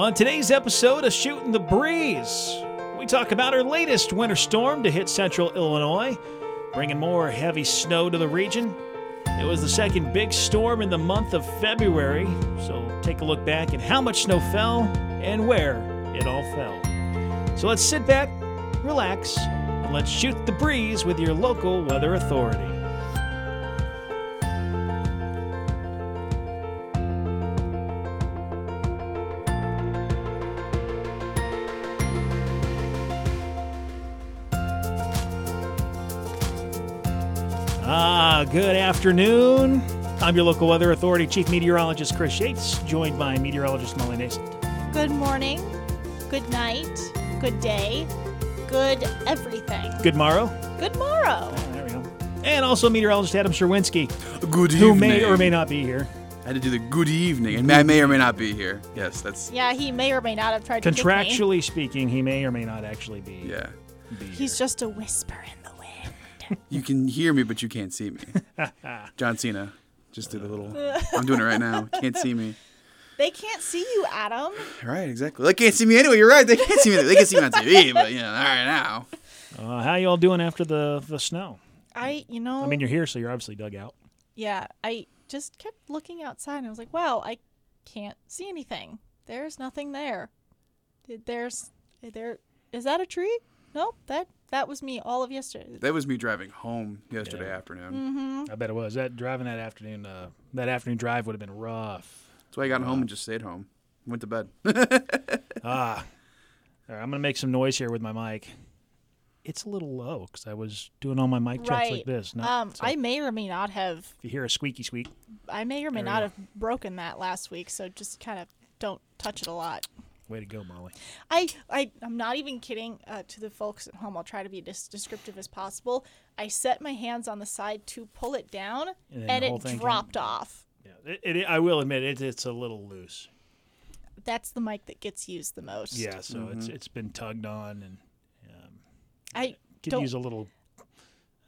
On today's episode of Shooting the Breeze, we talk about our latest winter storm to hit central Illinois, bringing more heavy snow to the region. It was the second big storm in the month of February, so take a look back at how much snow fell and where it all fell. So let's sit back, relax, and let's shoot the breeze with your local weather authority. Good afternoon. I'm your local weather authority, Chief Meteorologist Chris Yates, joined by meteorologist Molly Nason. Good morning, good night, good day, good everything. Good morrow. Good morrow. Ah, there we go. And also meteorologist Adam Sherwinski, Good evening. who evening. may or may not be here. I had to do the good evening, and I may or may not be here. Yes, that's Yeah, he may or may not have tried to me. Contractually speaking, he may or may not actually be. yeah. be He's just a whisper in the wind. You can hear me, but you can't see me. John Cena, just did a little. I'm doing it right now. Can't see me. They can't see you, Adam. Right, exactly. They can't see me anyway. You're right. They can't see me. They can see me on TV, but you know, all right now. Uh, how you all doing after the the snow? I, you know, I mean, you're here, so you're obviously dug out. yeah, I just kept looking outside and I was like, wow, I can't see anything. There's nothing there. There's, there, is that a tree? Nope, that that was me all of yesterday. That was me driving home yesterday afternoon. Mm-hmm. I bet it was. That driving that afternoon, uh, that afternoon drive would have been rough. That's why I got home and just stayed home. Went to bed. Ah, all right, I'm gonna make some noise here with my mic. It's a little low because I was doing all my mic checks like this. Not, Um, so I may or may not have if you hear a squeaky squeak, I may or may not have broken that last week, so just kind of don't touch it a lot. Way to go, Molly. I, I I'm not even kidding uh, to the folks at home. I'll try to be as descriptive as possible. I set my hands on the side to pull it down, And and, then the whole it thing came- dropped off. Yeah, it, it, I will admit it, it's a little loose. That's the mic that gets used the most. Yeah, so it's it's been tugged on and um, I could Don't- use a little,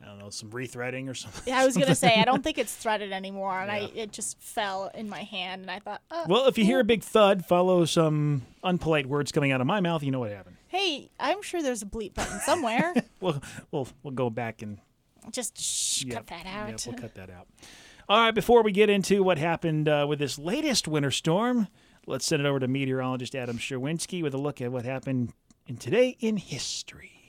I don't know, some rethreading or something. Yeah, I was gonna say I don't think it's threaded anymore, and I it just fell in my hand, and I thought, uh, Well, if you hear a big thud, follow some unpolite words coming out of my mouth. You know what happened. hey, I'm sure there's a bleep button somewhere. We'll we'll we'll go back and just shh, yeah, cut that out. Yeah, we'll cut that out. All right, before we get into what happened uh, with this latest winter storm, let's send it over to meteorologist Adam Sherwinski with a look at what happened in today in history.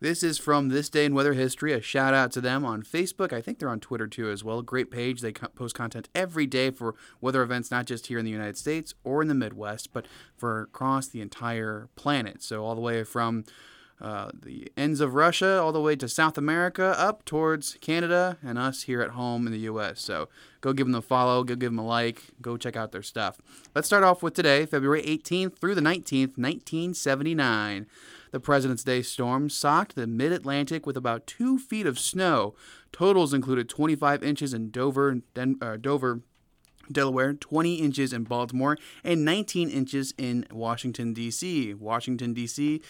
This is from This Day in Weather History. A shout out to them on Facebook. I think they're on Twitter too as well. Great page. They post content every day for weather events, not just here in the United States or in the Midwest, but for across the entire planet. So all the way from uh, the ends of Russia all the way to South America, up towards Canada, and us here at home in the U.S. So go give them a follow, go give them a like, go check out their stuff. Let's start off with today, February 18th through the 19th, 1979. The President's Day storm socked the mid Atlantic with about two feet of snow. Totals included 25 inches in Dover, Den- uh, Dover, Delaware, 20 inches in Baltimore, and 19 inches in Washington, D.C. Washington, D.C.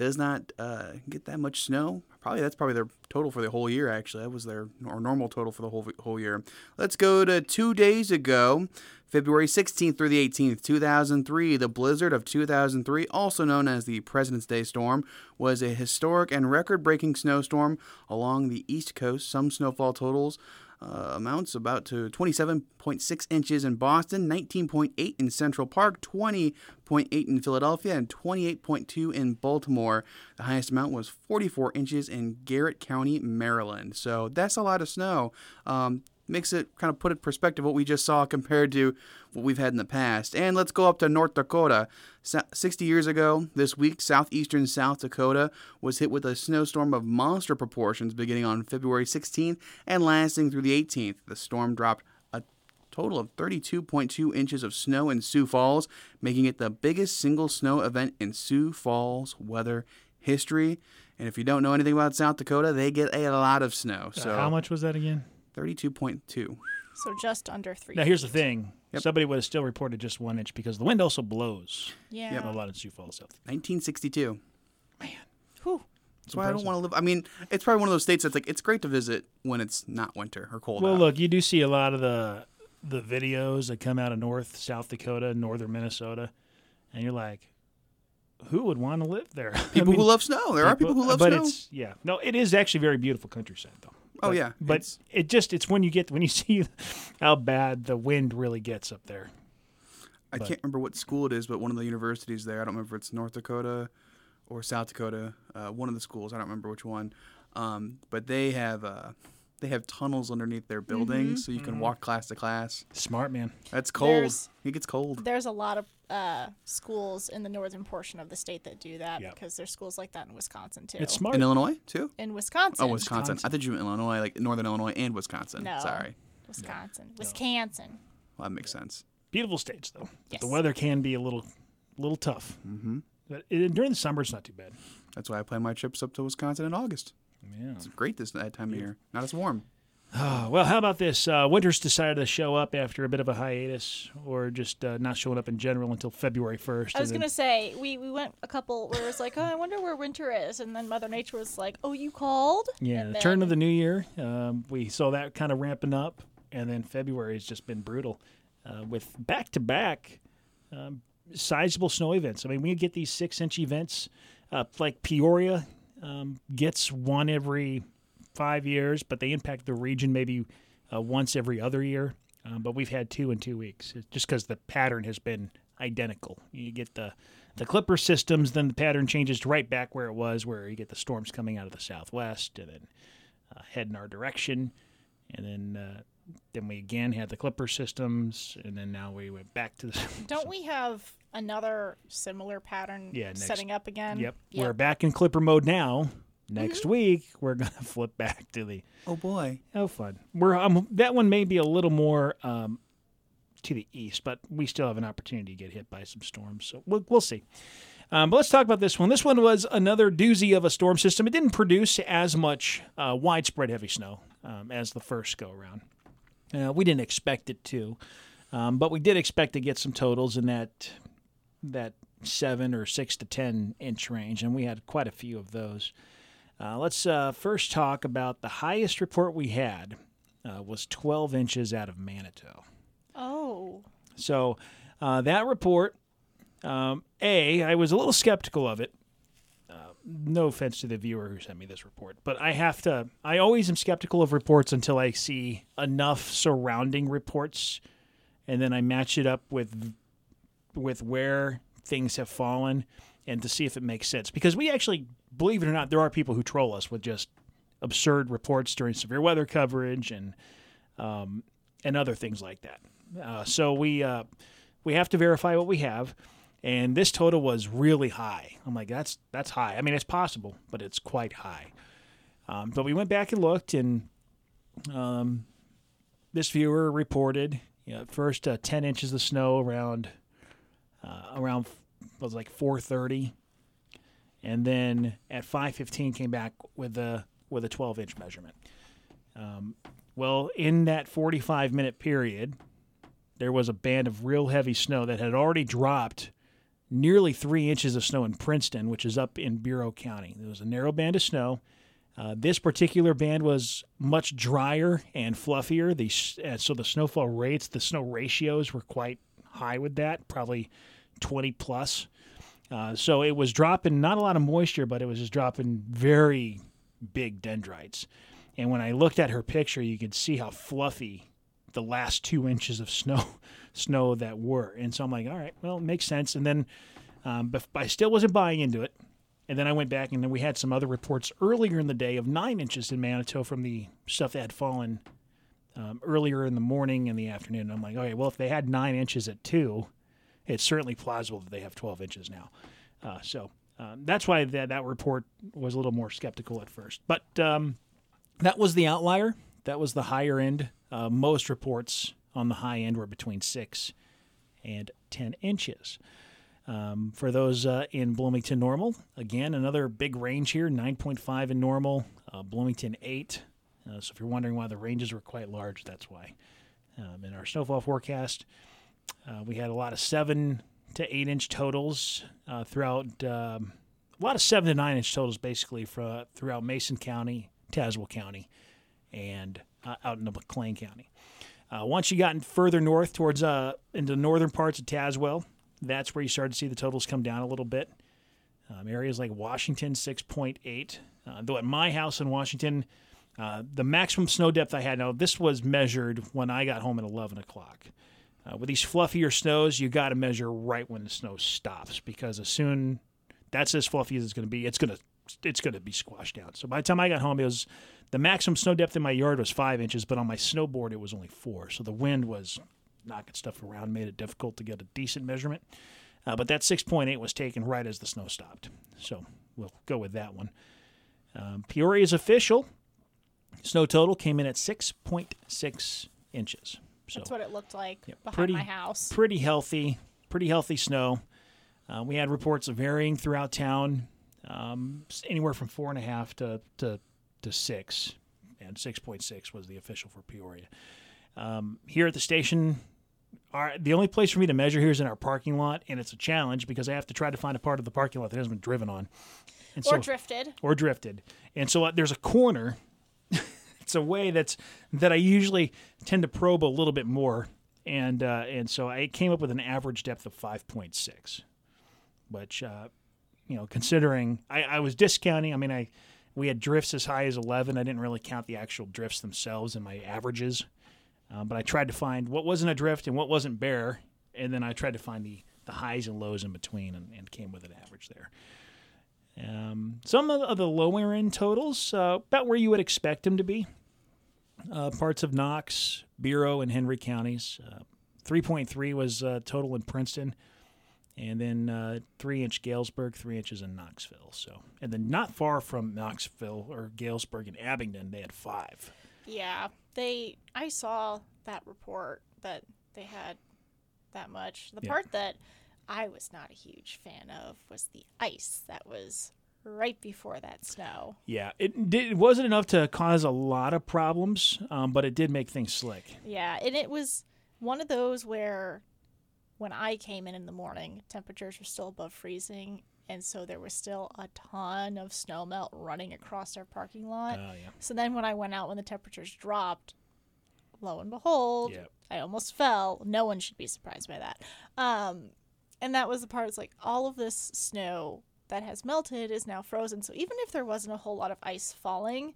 does not uh, get that much snow. Probably that's probably their total for the whole year. Actually, that was their or normal total for the whole whole year. Let's go to two days ago, February 16th through the 18th, 2003. The blizzard of 2003, also known as the President's Day storm, was a historic and record-breaking snowstorm along the East Coast. Some snowfall totals uh, amounts about to 27.6 inches in Boston, 19.8 in Central Park, 20.8 in Philadelphia, and 28.2 in Baltimore. The highest amount was 44 inches in Garrett County, Maryland. So that's a lot of snow. Um, makes it kind of put in perspective what we just saw compared to what we've had in the past. And let's go up to North Dakota. Sa- 60 years ago, this week, southeastern South Dakota was hit with a snowstorm of monster proportions beginning on February 16th and lasting through the 18th. The storm dropped a total of 32.2 inches of snow in Sioux Falls, making it the biggest single snow event in Sioux Falls weather history. And if you don't know anything about South Dakota, they get a lot of snow. Uh, So how much was that again? 32.2. So just under three. Now here's the thing: Yep. somebody would have still reported just one inch because the wind also blows Yeah. a lot in Sioux Falls. South. 1962. Whew. That's why I don't want to live. I mean, it's probably one of those states that's like it's great to visit when it's not winter or cold. Well, out. look, you do see a lot of the the videos that come out of North, South Dakota, northern Minnesota, and you're like, who would want to live there? I People mean, who love snow. There are people who love but snow. it's yeah, no, it is actually very beautiful countryside though. Oh, But- yeah, but it's- it just it's when you get when you see how bad the wind really gets up there. I but- can't remember what school it is, but one of the universities there. I don't remember if it's North Dakota or South Dakota. Uh, one of the schools. I don't remember which one. Um, but they have uh, they have tunnels underneath their buildings, so you can walk class to class. Smart man. That's cold. There's- it gets cold. There's a lot of uh, schools in the northern portion of the state that do that Yep. because there's schools like that in Wisconsin too. It's smart. In Illinois too. In Wisconsin. Oh, Wisconsin. Wisconsin. I thought you meant Illinois, like Northern Illinois and Wisconsin. No. Sorry. Wisconsin. Wisconsin. Well, that makes sense. Beautiful states though. But The Yes. weather can be a little little tough. Mm-hmm. But it, during the summer, it's not too bad. That's why I plan my trips up to Wisconsin in August. Yeah. It's great this that time of year. Not as warm. Uh, well, how about this? Uh, Winters decided to show up after a bit of a hiatus, or just uh, not showing up in general until February first. I was gonna say we, we went a couple where it was like, oh, I wonder where winter is, and then Mother Nature was like, oh, you called? Yeah, And the turn of the new year, um, we saw that kind of ramping up, and then February has just been brutal uh, with back to back sizable snow events. I mean, we get these six inch events, uh, like Peoria um, gets one every five years, but they impact the region maybe uh, once every other year. Um, but we've had two in two weeks, It's just because the pattern has been identical. You get the the Clipper systems, then the pattern changes to right back where it was, where you get the storms coming out of the southwest and then uh, head in our direction, and then uh, then we again had the Clipper systems, and then now we went back to the. Don't we have another similar pattern Yeah, next- setting up again? Yep. We're back in Clipper mode now. Next week we're gonna flip back to the Oh boy. oh fun. We're um, that one may be a little more um, to the east, but we still have an opportunity to get hit by some storms. So we'll we'll see. Um, but let's talk about this one. This one was another doozy of a storm system. It didn't produce as much uh, widespread heavy snow um, as the first go around. Uh, we didn't expect it to, um, but we did expect to get some totals in that that seven or six to ten inch range, and we had quite a few of those. Uh, let's uh, first talk about the highest report we had uh, was 12 inches out of Manito. Oh. So uh, that report, um, a, I was a little skeptical of it. Uh, no offense to the viewer who sent me this report, but I have to. I always am skeptical of reports until I see enough surrounding reports, and then I match it up with with where things have fallen, and to see if it makes sense. Because we actually, believe it or not, there are people who troll us with just absurd reports during severe weather coverage and um, and other things like that. Uh, so we uh, we have to verify what we have, and this total was really high. I'm like, that's that's high. I mean, it's possible, but it's quite high. Um, but we went back and looked, and um, this viewer reported you know, first uh, 10 inches of snow around uh, around was like 4:30, and then at 5:15 came back with a with a 12 inch measurement. Um, well, in that 45 minute period, there was a band of real heavy snow that had already dropped nearly three inches of snow in Princeton, which is up in Bureau County. There was a narrow band of snow. Uh, this particular band was much drier and fluffier. The, uh, so the snowfall rates, the snow ratios were quite high with that, probably 20 plus. Uh, so it was dropping not a lot of moisture, but it was just dropping very big dendrites. And when I looked at her picture, you could see how fluffy the last two inches of snow snow that were. And so I'm like, all right, well, it makes sense. And then, um, but I still wasn't buying into it. And then I went back and then we had some other reports earlier in the day of nine inches in Manito from the stuff that had fallen um, earlier in the morning and the afternoon. I'm like, okay, well, if they had nine inches at two, it's certainly plausible that they have 12 inches now. Uh, so um, that's why that, that report was a little more skeptical at first. But um, that was the outlier. That was the higher end. Uh, most reports on the high end were between six and 10 inches. Um, for those uh, in Bloomington normal, again, another big range here 9.5 in normal, uh, Bloomington 8. Uh, so if you're wondering why the ranges were quite large, that's why. Um, in our snowfall forecast, uh, we had a lot of 7 to 8 inch totals uh, throughout, um, a lot of 7 to 9 inch totals basically for, throughout Mason County, Tazewell County, and uh, out into McLean County. Uh, once you got further north towards uh, into the northern parts of Tazewell, that's where you started to see the totals come down a little bit. Um, areas like Washington, 6.8. Uh, though at my house in Washington, uh, the maximum snow depth I had, now this was measured when I got home at 11 o'clock. Uh, with these fluffier snows, you got to measure right when the snow stops because as soon that's as fluffy as it's going to be, it's going to it's going to be squashed down. So by the time I got home, it was the maximum snow depth in my yard was five inches, but on my snowboard it was only four. So the wind was knocking stuff around, made it difficult to get a decent measurement. Uh, but that 6.8 was taken right as the snow stopped. So we'll go with that one. Um, Peoria's official snow total came in at 6.6 inches. So That's what it looked like behind pretty- my house. pretty healthy, pretty healthy snow. Uh, we had reports of varying throughout town, um, anywhere from four and a half to to, to six, and six point six was the official for Peoria. Um, here at the station, our, the only place for me to measure here is in our parking lot, and it's a challenge because I have to try to find a part of the parking lot that hasn't been driven on, and or so drifted. or drifted. And so uh, there's a corner. It's a way that's that I usually tend to probe a little bit more, and uh, and so I came up with an average depth of 5.6, which uh, you know considering I, I was discounting. I mean I we had drifts as high as 11. I didn't really count the actual drifts themselves in my averages, um, but I tried to find what wasn't a drift and what wasn't bare, and then I tried to find the the highs and lows in between, and, and came with an average there. Um, some of the lower end totals, uh, about where you would expect them to be. Uh, parts of Knox, Bureau, and Henry counties. Uh, 3.3 was uh, total in Princeton, and then uh, three inch Galesburg, three inches in Knoxville. So, and then not far from Knoxville or Galesburg and Abingdon, they had five. Yeah, they. I saw that report that they had that much. The Yeah. part that I was not a huge fan of was the ice that was right before that snow. Yeah, it did, it wasn't enough to cause a lot of problems, um, but it did make things slick. Yeah, and it was one of those where when I came in in the morning, temperatures were still above freezing, and so there was still a ton of snow melt running across our parking lot. Oh yeah, So then when I went out when the temperatures dropped, lo and behold, Yep. I almost fell. No one should be surprised by that. Um, and that was the part. It's like all of this snow that has melted is now frozen. So even if there wasn't a whole lot of ice falling,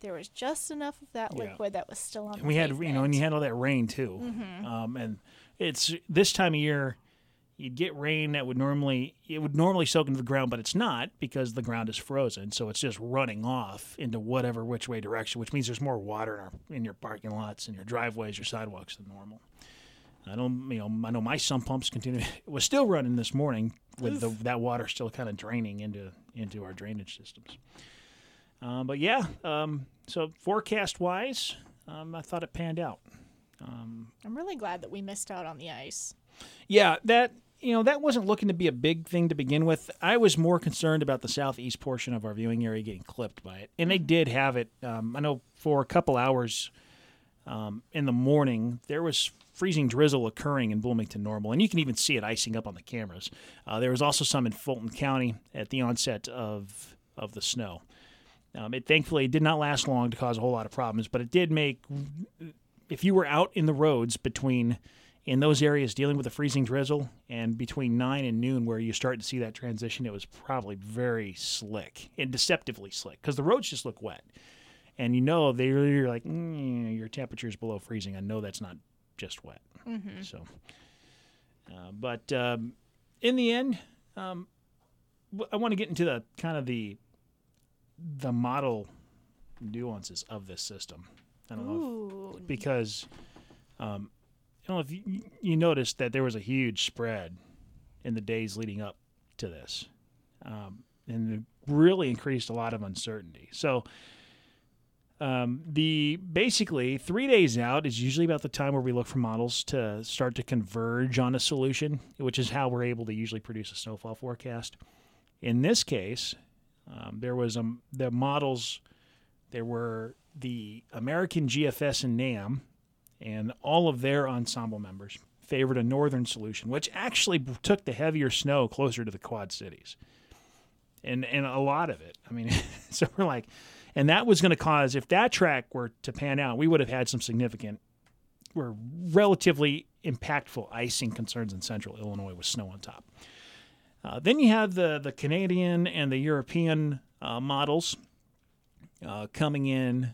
there was just enough of that Yeah. liquid that was still on. And the we had you know, and you had all that rain too. Um, and it's this time of year, you'd get rain that would normally it would normally soak into the ground, but it's not because the ground is frozen. So it's just running off into whatever which way direction, which means there's more water in, our, in your parking lots and your driveways, your sidewalks than normal. I don't, you know, I know my sump pumps continue. It was still running this morning with the, that water still kind of draining into into our drainage systems. Um, but yeah, um, so forecast wise, um, I thought it panned out. I'm really glad that we missed out on the ice. Yeah, that you know that wasn't looking to be a big thing to begin with. I was more concerned about the southeast portion of our viewing area getting clipped by it, and they did have it. Um, I know for a couple hours um, in the morning there was freezing drizzle occurring in Bloomington Normal, and you can even see it icing up on the cameras. Uh, there was also some in Fulton County at the onset of of the snow. Um, it thankfully did not last long to cause a whole lot of problems, but it did make if you were out in the roads between in those areas dealing with the freezing drizzle and between 9 and noon where you start to see that transition it was probably very slick and deceptively slick because the roads just look wet and you know they're you're like mm, your is below freezing. I know that's not just wet. So uh, but um, in the end um, i want to get into the kind of the the model nuances of this system. I don't know if because um, I don't know if you, you noticed that there was a huge spread in the days leading up to this, um, and it really increased a lot of uncertainty. So, um, the basically three days out is usually about the time where we look for models to start to converge on a solution, which is how we're able to usually produce a snowfall forecast. In this case, um, there was um, the models. There were the American GFS and NAM, and all of their ensemble members favored a northern solution, which actually took the heavier snow closer to the Quad Cities, and and a lot of it. I mean, so we're like, and that was going to cause if that track were to pan out, we would have had some significant were relatively impactful icing concerns in central Illinois with snow on top. Uh, then you have the, the Canadian and the European uh, models uh, coming in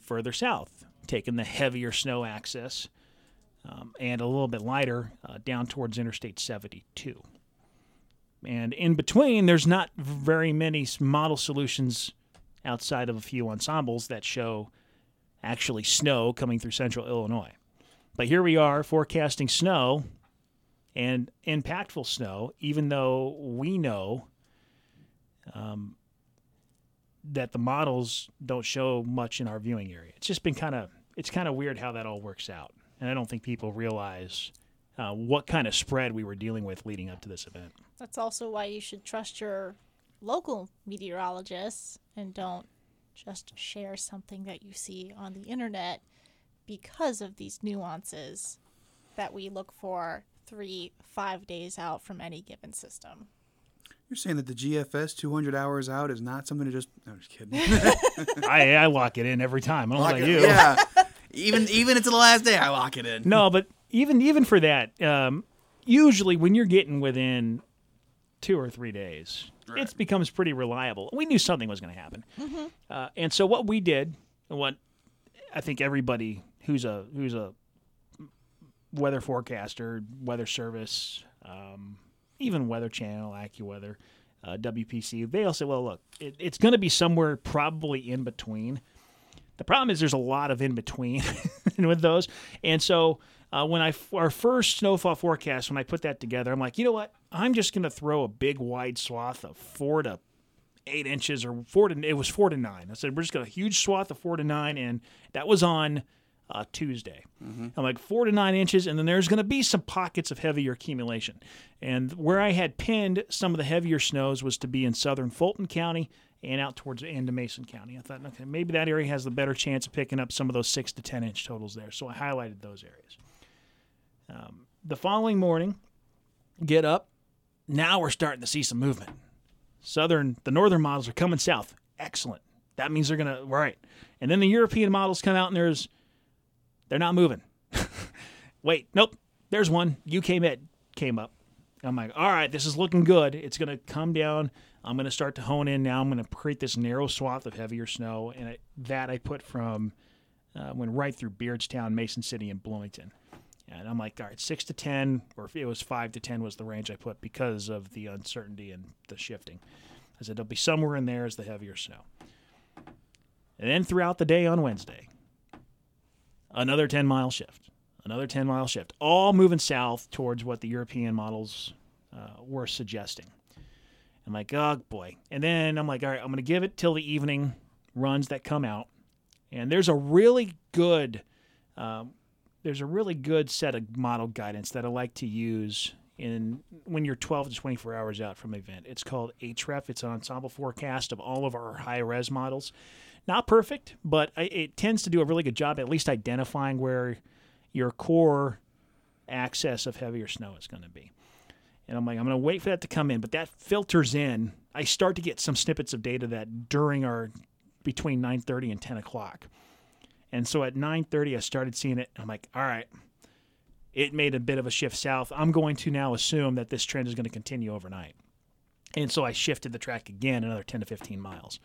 further south, taking the heavier snow axis um, and a little bit lighter uh, down towards Interstate 72. And in between, there's not very many model solutions outside of a few ensembles that show actually snow coming through central Illinois. But here we are forecasting snow and impactful snow, even though we know um, that the models don't show much in our viewing area. It's just been kind of it's kind of weird how that all works out, and I don't think people realize uh, what kind of spread we were dealing with leading up to this event. That's also why you should trust your local meteorologists and don't just share something that you see on the internet because of these nuances that we look for three, five days out from any given system. You're saying that the GFS 200 hours out is not something to just. No, I'm just kidding. I, I lock it in every time. I don't know Lock about it- you. Yeah. even even into the last day, I lock it in. No, but even even for that, um, usually when you're getting within two or three days, it becomes pretty reliable. We knew something was going to happen, uh, and so what we did, what I think everybody who's a who's a weather forecaster, weather service, um, even Weather Channel, AccuWeather, uh, WPC, they all say, well, look, it, it's going to be somewhere probably in between. The problem is there's a lot of in between with those, and so uh, when I our first snowfall forecast, when I put that together, I'm like, you know what? I'm just going to throw a big wide swath of four to eight inches or four to it was four to nine. I said we're just got a huge swath of four to nine, and that was on uh, Tuesday. I'm like four to nine inches, and then there's going to be some pockets of heavier accumulation. And where I had pinned some of the heavier snows was to be in southern Fulton County and out towards the end of Mason County. I thought, okay, maybe that area has the better chance of picking up some of those six to ten inch totals there. So I highlighted those areas. Um, the following morning, get up. Now we're starting to see some movement. Southern, the northern models are coming south. Excellent. That means they're gonna right. And then the European models come out and there's they're not moving. Wait, nope. There's one. UK Met came up. I'm like, all right, this is looking good. It's gonna come down. I'm gonna start to hone in now. I'm gonna create this narrow swath of heavier snow, and I, that I put from uh, went right through Beardstown, Mason City, and Bloomington. And I'm like, all right, six to ten, or if it was five to ten was the range I put because of the uncertainty and the shifting. I said it'll be somewhere in there as the heavier snow. And then throughout the day on Wednesday, another 10 mile shift, another 10 mile shift, all moving south towards what the European models uh, were suggesting. I'm like, oh boy. And then I'm like, all right, I'm going to give it till the evening runs that come out. And there's a really good, um, there's a really good set of model guidance that I like to use in when you're 12 to 24 hours out from an event. It's called HREF. It's an ensemble forecast of all of our high res models. Not perfect, but it tends to do a really good job at least identifying where your core axis of heavier snow is going to be. And I'm like, I'm going to wait for that to come in, but that filters in. I start to get some snippets of data that during our between 9:30 and 10 o'clock. And so at 9:30, I started seeing it. I'm like, all right, it made a bit of a shift south. I'm going to now assume that this trend is going to continue overnight. And so I shifted the track again another 10 to 15 miles.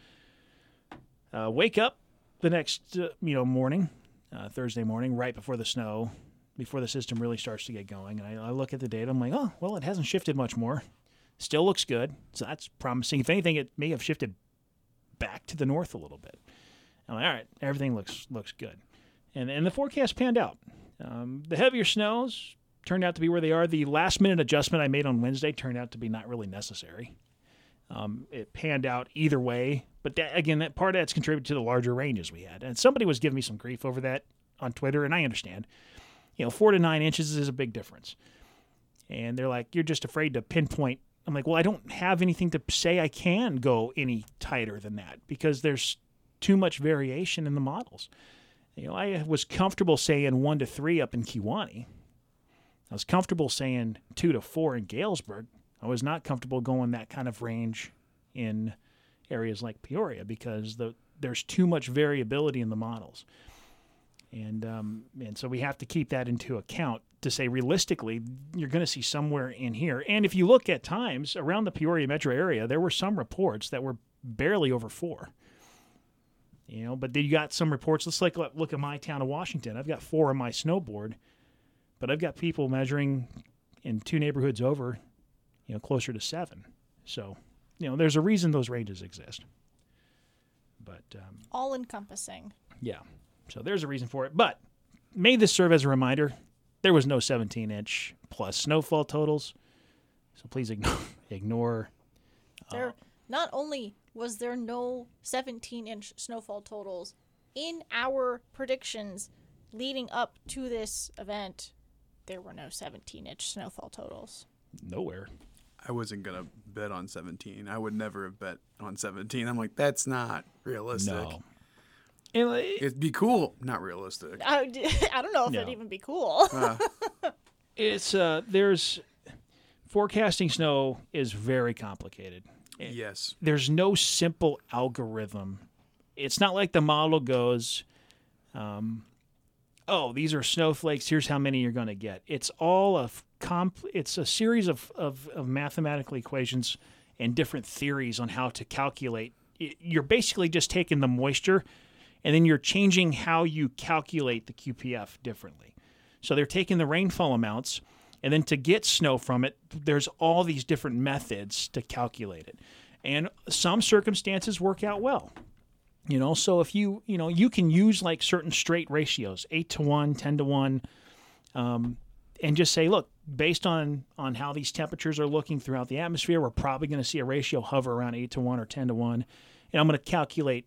Uh, wake up the next uh, you know morning, uh, Thursday morning, right before the snow, before the system really starts to get going. And I, I look at the data. I'm like, oh, well, it hasn't shifted much more. Still looks good. So that's promising. If anything, it may have shifted back to the north a little bit. I'm like, all right, everything looks looks good. And and the forecast panned out. Um, the heavier snows turned out to be where they are. The last minute adjustment I made on Wednesday turned out to be not really necessary. Um, it panned out either way, but that, again, that part of that's contributed to the larger ranges we had. And somebody was giving me some grief over that on Twitter, and I understand. You know, four to nine inches is a big difference. And they're like, you're just afraid to pinpoint. I'm like, well, I don't have anything to say I can go any tighter than that because there's too much variation in the models. You know, I was comfortable saying one to three up in Kewanee. I was comfortable saying two to four in Galesburg. I was not comfortable going that kind of range in areas like Peoria because the, there's too much variability in the models. And um, and so we have to keep that into account to say realistically, you're going to see somewhere in here. And if you look at times around the Peoria metro area, there were some reports that were barely over four. You know, but then you got some reports. Let's like look at my town of Washington. I've got four on my snowboard, but I've got people measuring in two neighborhoods over, you know, closer to seven. So, you know, there's a reason those ranges exist. But um, All encompassing. yeah, so there's a reason for it. But may this serve as a reminder: there was no 17 inch plus snowfall totals. So please ignore ignore. There not only was there no 17 inch snowfall totals in our predictions leading up to this event, there were no 17 inch snowfall totals. nowhere. I wasn't gonna bet on 17. I would never have bet on 17. I'm like, that's not realistic. No. And, uh, It'd be cool, not realistic. I, I don't know if it'd even be cool. Uh, it's uh there's forecasting snow is very complicated. Yes. There's no simple algorithm. It's not like the model goes, um, oh, these are snowflakes. Here's how many you're going to get. It's all a comp. It's a series of, of, of mathematical equations and different theories on how to calculate. You're basically just taking the moisture, and then you're changing how you calculate the QPF differently. So they're taking the rainfall amounts, and then to get snow from it, there's all these different methods to calculate it. And some circumstances work out well. You know, so if you, you know, you can use like certain straight ratios, 8 to 1, 10 to 1, um, and just say, look, based on on how these temperatures are looking throughout the atmosphere, we're probably going to see a ratio hover around 8 to 1 or 10 to 1. And I'm going to calculate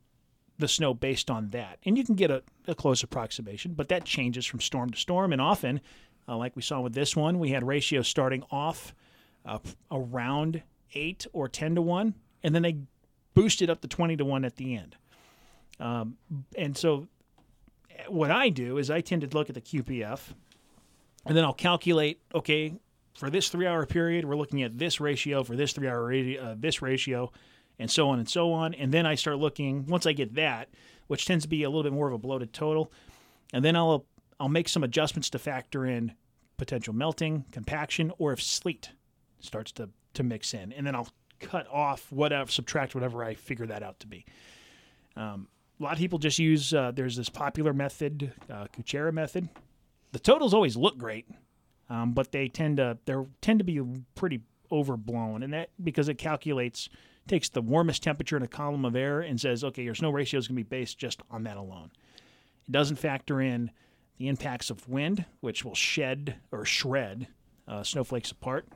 the snow based on that. And you can get a, a close approximation, but that changes from storm to storm. And often, uh, like we saw with this one, we had ratios starting off uh, around 8 or 10 to 1, and then they boosted up to 20 to 1 at the end. Um, and so, eh, what I do is I tend to look at the QPF, and then I'll calculate, okay, for this three hour period, we're looking at this ratio, for this three hour radi- uh, this ratio, and so on and so on. And then I start looking, once I get that, which tends to be a little bit more of a bloated total, and then I'll I'll make some adjustments to factor in potential melting, compaction, or if sleet starts to, to mix in. And then I'll cut off whatever, subtract whatever I figure that out to be. Um, a lot of people just use, uh, there's this popular method, uh, Kuchera method. The totals always look great, um, but they tend to, they tend to be pretty overblown. And that because it calculates, takes the warmest temperature in a column of air and says, okay, your snow ratio is going to be based just on that alone. It doesn't factor in the impacts of wind, which will shed or shred uh, snowflakes apart.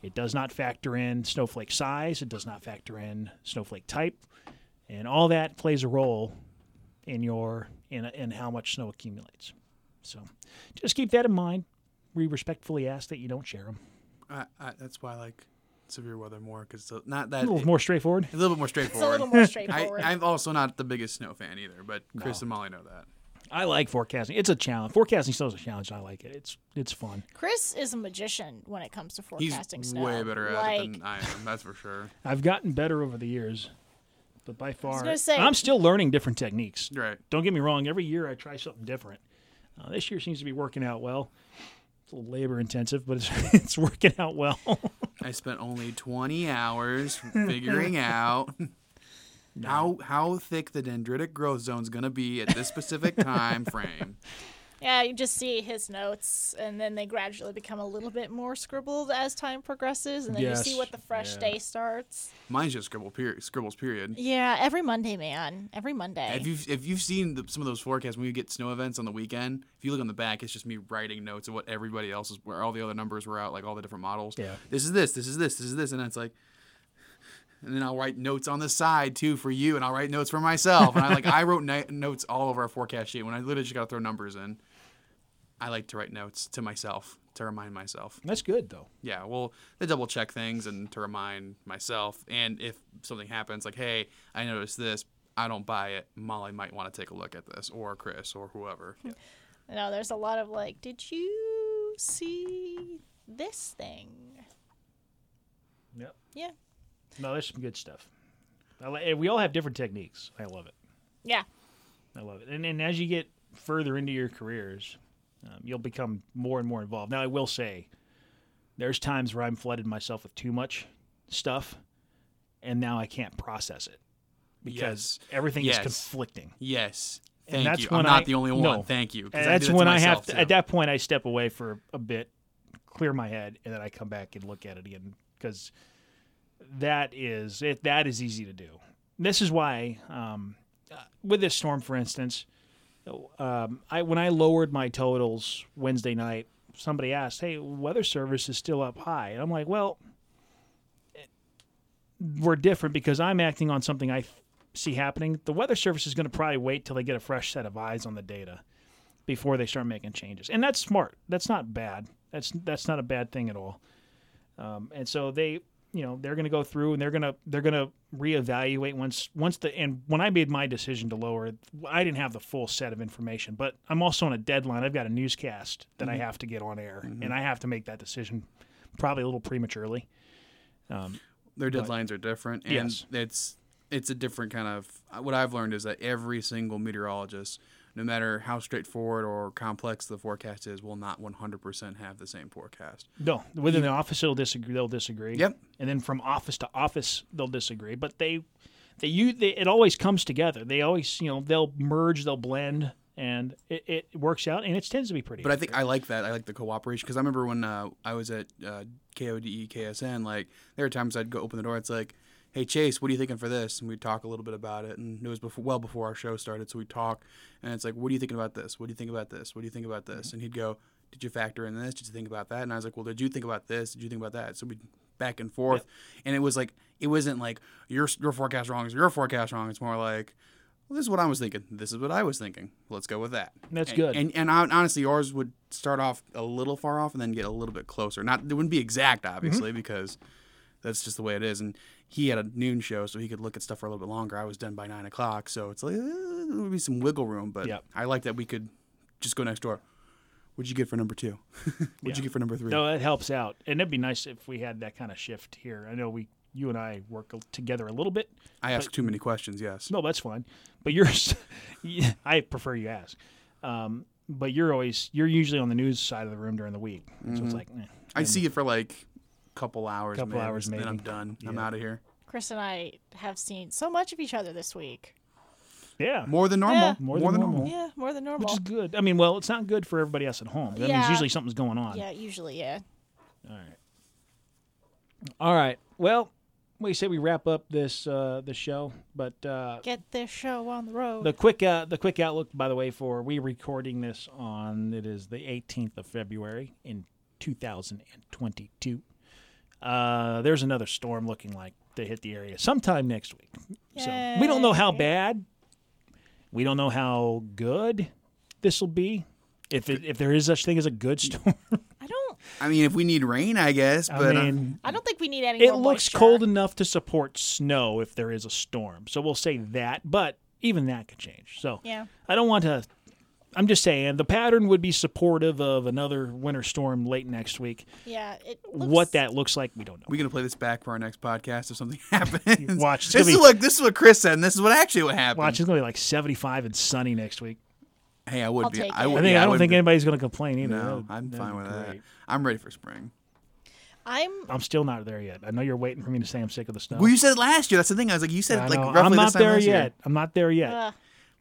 It does not factor in snowflake size. It does not factor in snowflake type, and all that plays a role in your in, in how much snow accumulates. So, just keep that in mind. We respectfully ask that you don't share them. I, I, that's why I like severe weather more because it's not that A little more straightforward. a little bit more It's a little more I, straightforward. I'm also not the biggest snow fan either, but Chris No. and Molly know that. I like forecasting. It's a challenge. Forecasting still is a challenge. I like it. It's it's fun. Chris is a magician when it comes to He's forecasting snow. way better at like, it than I am. That's for sure. I've gotten better over the years, but by far, gonna say- I'm still learning different techniques. Right. Don't get me wrong. Every year I try something different. Uh, this year seems to be working out well. It's a little labor intensive, but it's it's working out well. I spent only 20 hours figuring out how how thick the dendritic growth zone is going to be at this specific time frame. Yeah, you just see his notes, and then they gradually become a little bit more scribbled as time progresses, and then you see what the fresh yeah. day starts. Mine's just scribble period, scribbles period. Yeah, every Monday, man. Every Monday. If you've if you've seen the, some of those forecasts when we get snow events on the weekend, if you look on the back, it's just me writing notes of what everybody else is, where all the other numbers were out, like all the different models. Yeah. This is this, this is this, this is this, and then it's like, and then I'll write notes on the side too for you, and I'll write notes for myself, and I like I wrote ni- notes all over our forecast sheet when I literally just got to throw numbers in. I like to write notes to myself to remind myself. That's good though. Yeah, well, to double check things and to remind myself. And if something happens, like, hey, I noticed this, I don't buy it. Molly might want to take a look at this, or Chris, or whoever. No, there's a lot of like, did you see this thing? Yep. Yeah. No, there's some good stuff. I li- we all have different techniques. I love it. Yeah. I love it. And and as you get further into your careers, um, you'll become more and more involved. Now, I will say, there's times where I'm flooded myself with too much stuff, and now I can't process it because Yes. everything Yes. is conflicting. Yes. And Thank that's you. when I'm not I- the only one. no. Thank you. And I that's do that when I have to, too. at that point I step away for a bit, clear my head, and then I come back and look at it again because that is it. That is easy to do. This is why, um, uh, with this storm, for instance, um, I when I lowered my totals Wednesday night, somebody asked, "Hey, weather service is still up high," and I'm like, "Well." We're different because I'm acting on something I see happening. The weather service is going to probably wait till they get a fresh set of eyes on the data before they start making changes, and that's smart. That's not bad. That's that's not a bad thing at all. Um, and so they, you know, they're going to go through and they're going to they're going to reevaluate once once the and when I made my decision to lower it, I didn't have the full set of information, but I'm also on a deadline. I've got a newscast that I have to get on air, and I have to make that decision probably a little prematurely. Um, their But- deadlines are different and Yes. it's it's a different kind of what i've learned is that every single meteorologist no matter how straightforward or complex the forecast is will not 100% have the same forecast No, within the office they'll disagree. They'll disagree. Yep. And then from office to office they'll disagree. But they, they, you, they, it always comes together. They always, you know, they'll merge, they'll blend, and it, it works out. And it tends to be pretty. but i think i like that i like the cooperation because i remember when uh, i was at uh, kode ksn like there were times i'd go open the door it's like hey chase what are you thinking for this and we'd talk a little bit about it and it was before well before our show started so we'd talk and it's like what are you thinking about this what do you think about this what do you think about this and he'd go did you factor in this did you think about that and i was like well did you think about this did you think about that so we'd back and forth and it was like it wasn't like your your forecast wrong is your forecast wrong it's more like well, this is what I was thinking. This is what I was thinking. Let's go with that. That's And- good. And and hon- honestly, ours would start off a little far off and then get a little bit closer. Not it wouldn't be exact, obviously, Mm-hmm. because that's just the way it is. And he had a noon show, so he could look at stuff for a little bit longer. I was done by nine o'clock, so it's like eh, there would be some wiggle room. But Yep. I like that we could just go next door. What'd you get for number two? What'd Yeah. you get for number three? no, it helps out, and it'd be nice if we had that kind of shift here. I know we, you and I work together a little bit. I ask too many questions. Yes. No, that's fine. But you're, I prefer you ask. Um, but you're always you're usually on the news side of the room during the week, so it's like eh, I see it for like couple hours. Couple maybe, hours, Then I'm maybe. done. I'm out of here. Chris and I have seen so much of each other this week. Yeah, More than normal. Yeah. More than normal. Yeah, more than normal. which is good. I mean, well, it's not good for everybody else at home. That means Yeah. usually something's going on. yeah, usually, yeah. All right. All right. Well, we say we wrap up this uh, the show, but uh, Get this show on the road. the quick uh, the quick outlook, by the way, for we recording this on it is the 18th of February in 2022. Uh, there's another storm looking like to hit the area sometime next week. So we don't know how bad, we don't know how good this will be. If it, if there is such thing as a good storm, I don't. I mean, if we need rain, I guess. But I uh, mean, I don't think we need any. it more looks moisture. cold enough to support snow if there is a storm. So we'll say that, but even that could change. So Yeah. I don't want to. I'm just saying the pattern would be supportive of another winter storm late next week. Yeah. It looks, What that looks like, we don't know. We're gonna play this back for our next podcast if something happens. Watch, This gonna is be- what this is what Chris said, and this is what actually what happened. Watch, it's gonna be like 75 and sunny next week. Hey, I would I'll be. take I, it. would, I think yeah, I don't would think be- anybody's gonna complain either. No, That'd- I'm that'd fine be with that. I'm ready for spring. I'm. I'm still not there yet. I know you're waiting for me to say I'm sick of the snow. Well, you said it last year. That's the thing. I was like, you said I it like know. roughly I'm this not time there last year. yet. I'm not there yet. Uh,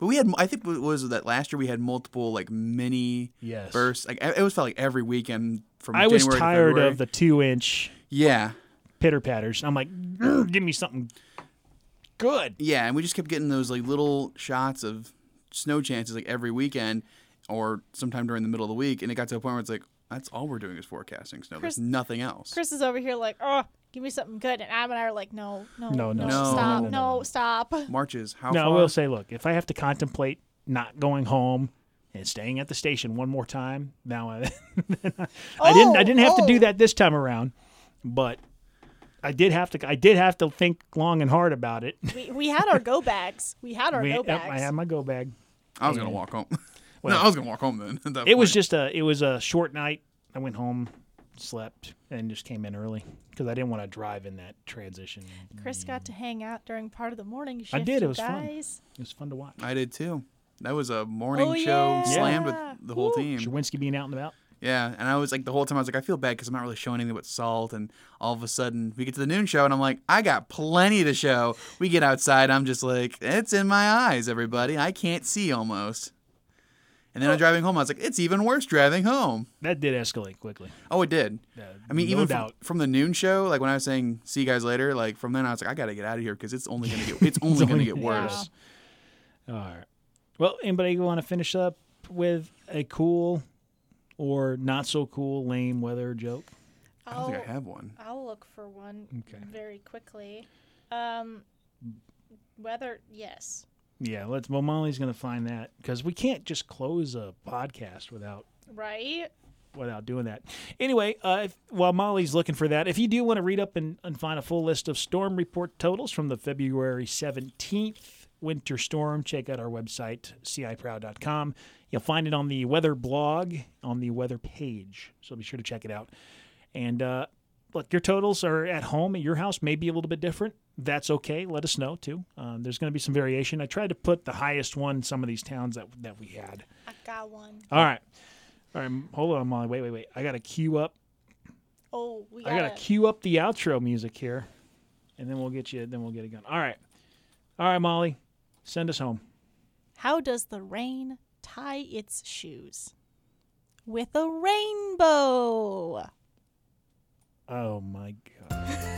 But we had, I think, what was that last year we had multiple like mini yes. bursts. Like it was felt like every weekend from. I was January to tired February. of the two inch Yeah, pitter patters. I'm like, give me something good. yeah, and we just kept getting those like little shots of snow chances like every weekend, or sometime during the middle of the week, and it got to a point where it's like that's all we're doing is forecasting snow. Chris- There's nothing else. Chris is over here like, oh, give me something good, and Adam and I are like, no, no, No, no, no, stop, no, no, no, no. stop. Marches. How no, I will say, look, if I have to contemplate not going home and staying at the station one more time, now I, I didn't. I didn't have to do oh, oh. that this time around, but I did have to. I did have to think long and hard about it. We, we had our go bags. We had our We- go bags. I had my go bag. I was gonna walk home. Well, no, I was gonna walk home then. at that It was just a. It was a short night. I went home, slept, and just came in early because I didn't want to drive in that transition. Chris got to hang out during part of the morning shift. I did, it you was fun. It was fun to watch. I did too. That was a morning Oh, show yeah. slammed with Yeah. the whole Woo. team. Sherwinski being out and about. Yeah, and I was like the whole time I was like I feel bad because I'm not really showing anything but salt, and all of a sudden we get to the noon show and I'm like I got plenty to show. We get outside, I'm just like it's in my eyes, everybody. I can't see almost. And then I'm driving home. I was like, it's even worse driving home. That did escalate quickly. Oh, it did. Uh, I mean, no even from, doubt. from the noon show, like when I was saying "see you guys later," like from then I was like, I gotta get out of here because it's only gonna get it's only gonna only get gonna get worse. All right. Well, anybody want to finish up with a cool or not so cool lame weather joke? I don't think I have one. I'll look for one Okay. very quickly. Um, weather, yes. Yeah, let's. Well, Molly's going to find that because we can't just close a podcast without Right? without doing that. Anyway, uh, if, while Molly's looking for that, if you do want to read up and, and find a full list of storm report totals from the February 17th winter storm, check out our website, ciproud.com. You'll find it on the weather blog on the weather page. So be sure to check it out. And uh, look, your totals are at home at your house, may be a little bit different. That's okay. Let us know too. Um, there's going to be some variation. I tried to put the highest one in some of these towns that that we had. I got one. All right. All right. Hold on, Molly. Wait, wait, wait. I got to queue up. Oh, we got I got got to queue up the outro music here, and then we'll get you. Then we'll get it going. All right. All right, Molly. Send us home. How does the rain tie its shoes? With a rainbow. Oh my God.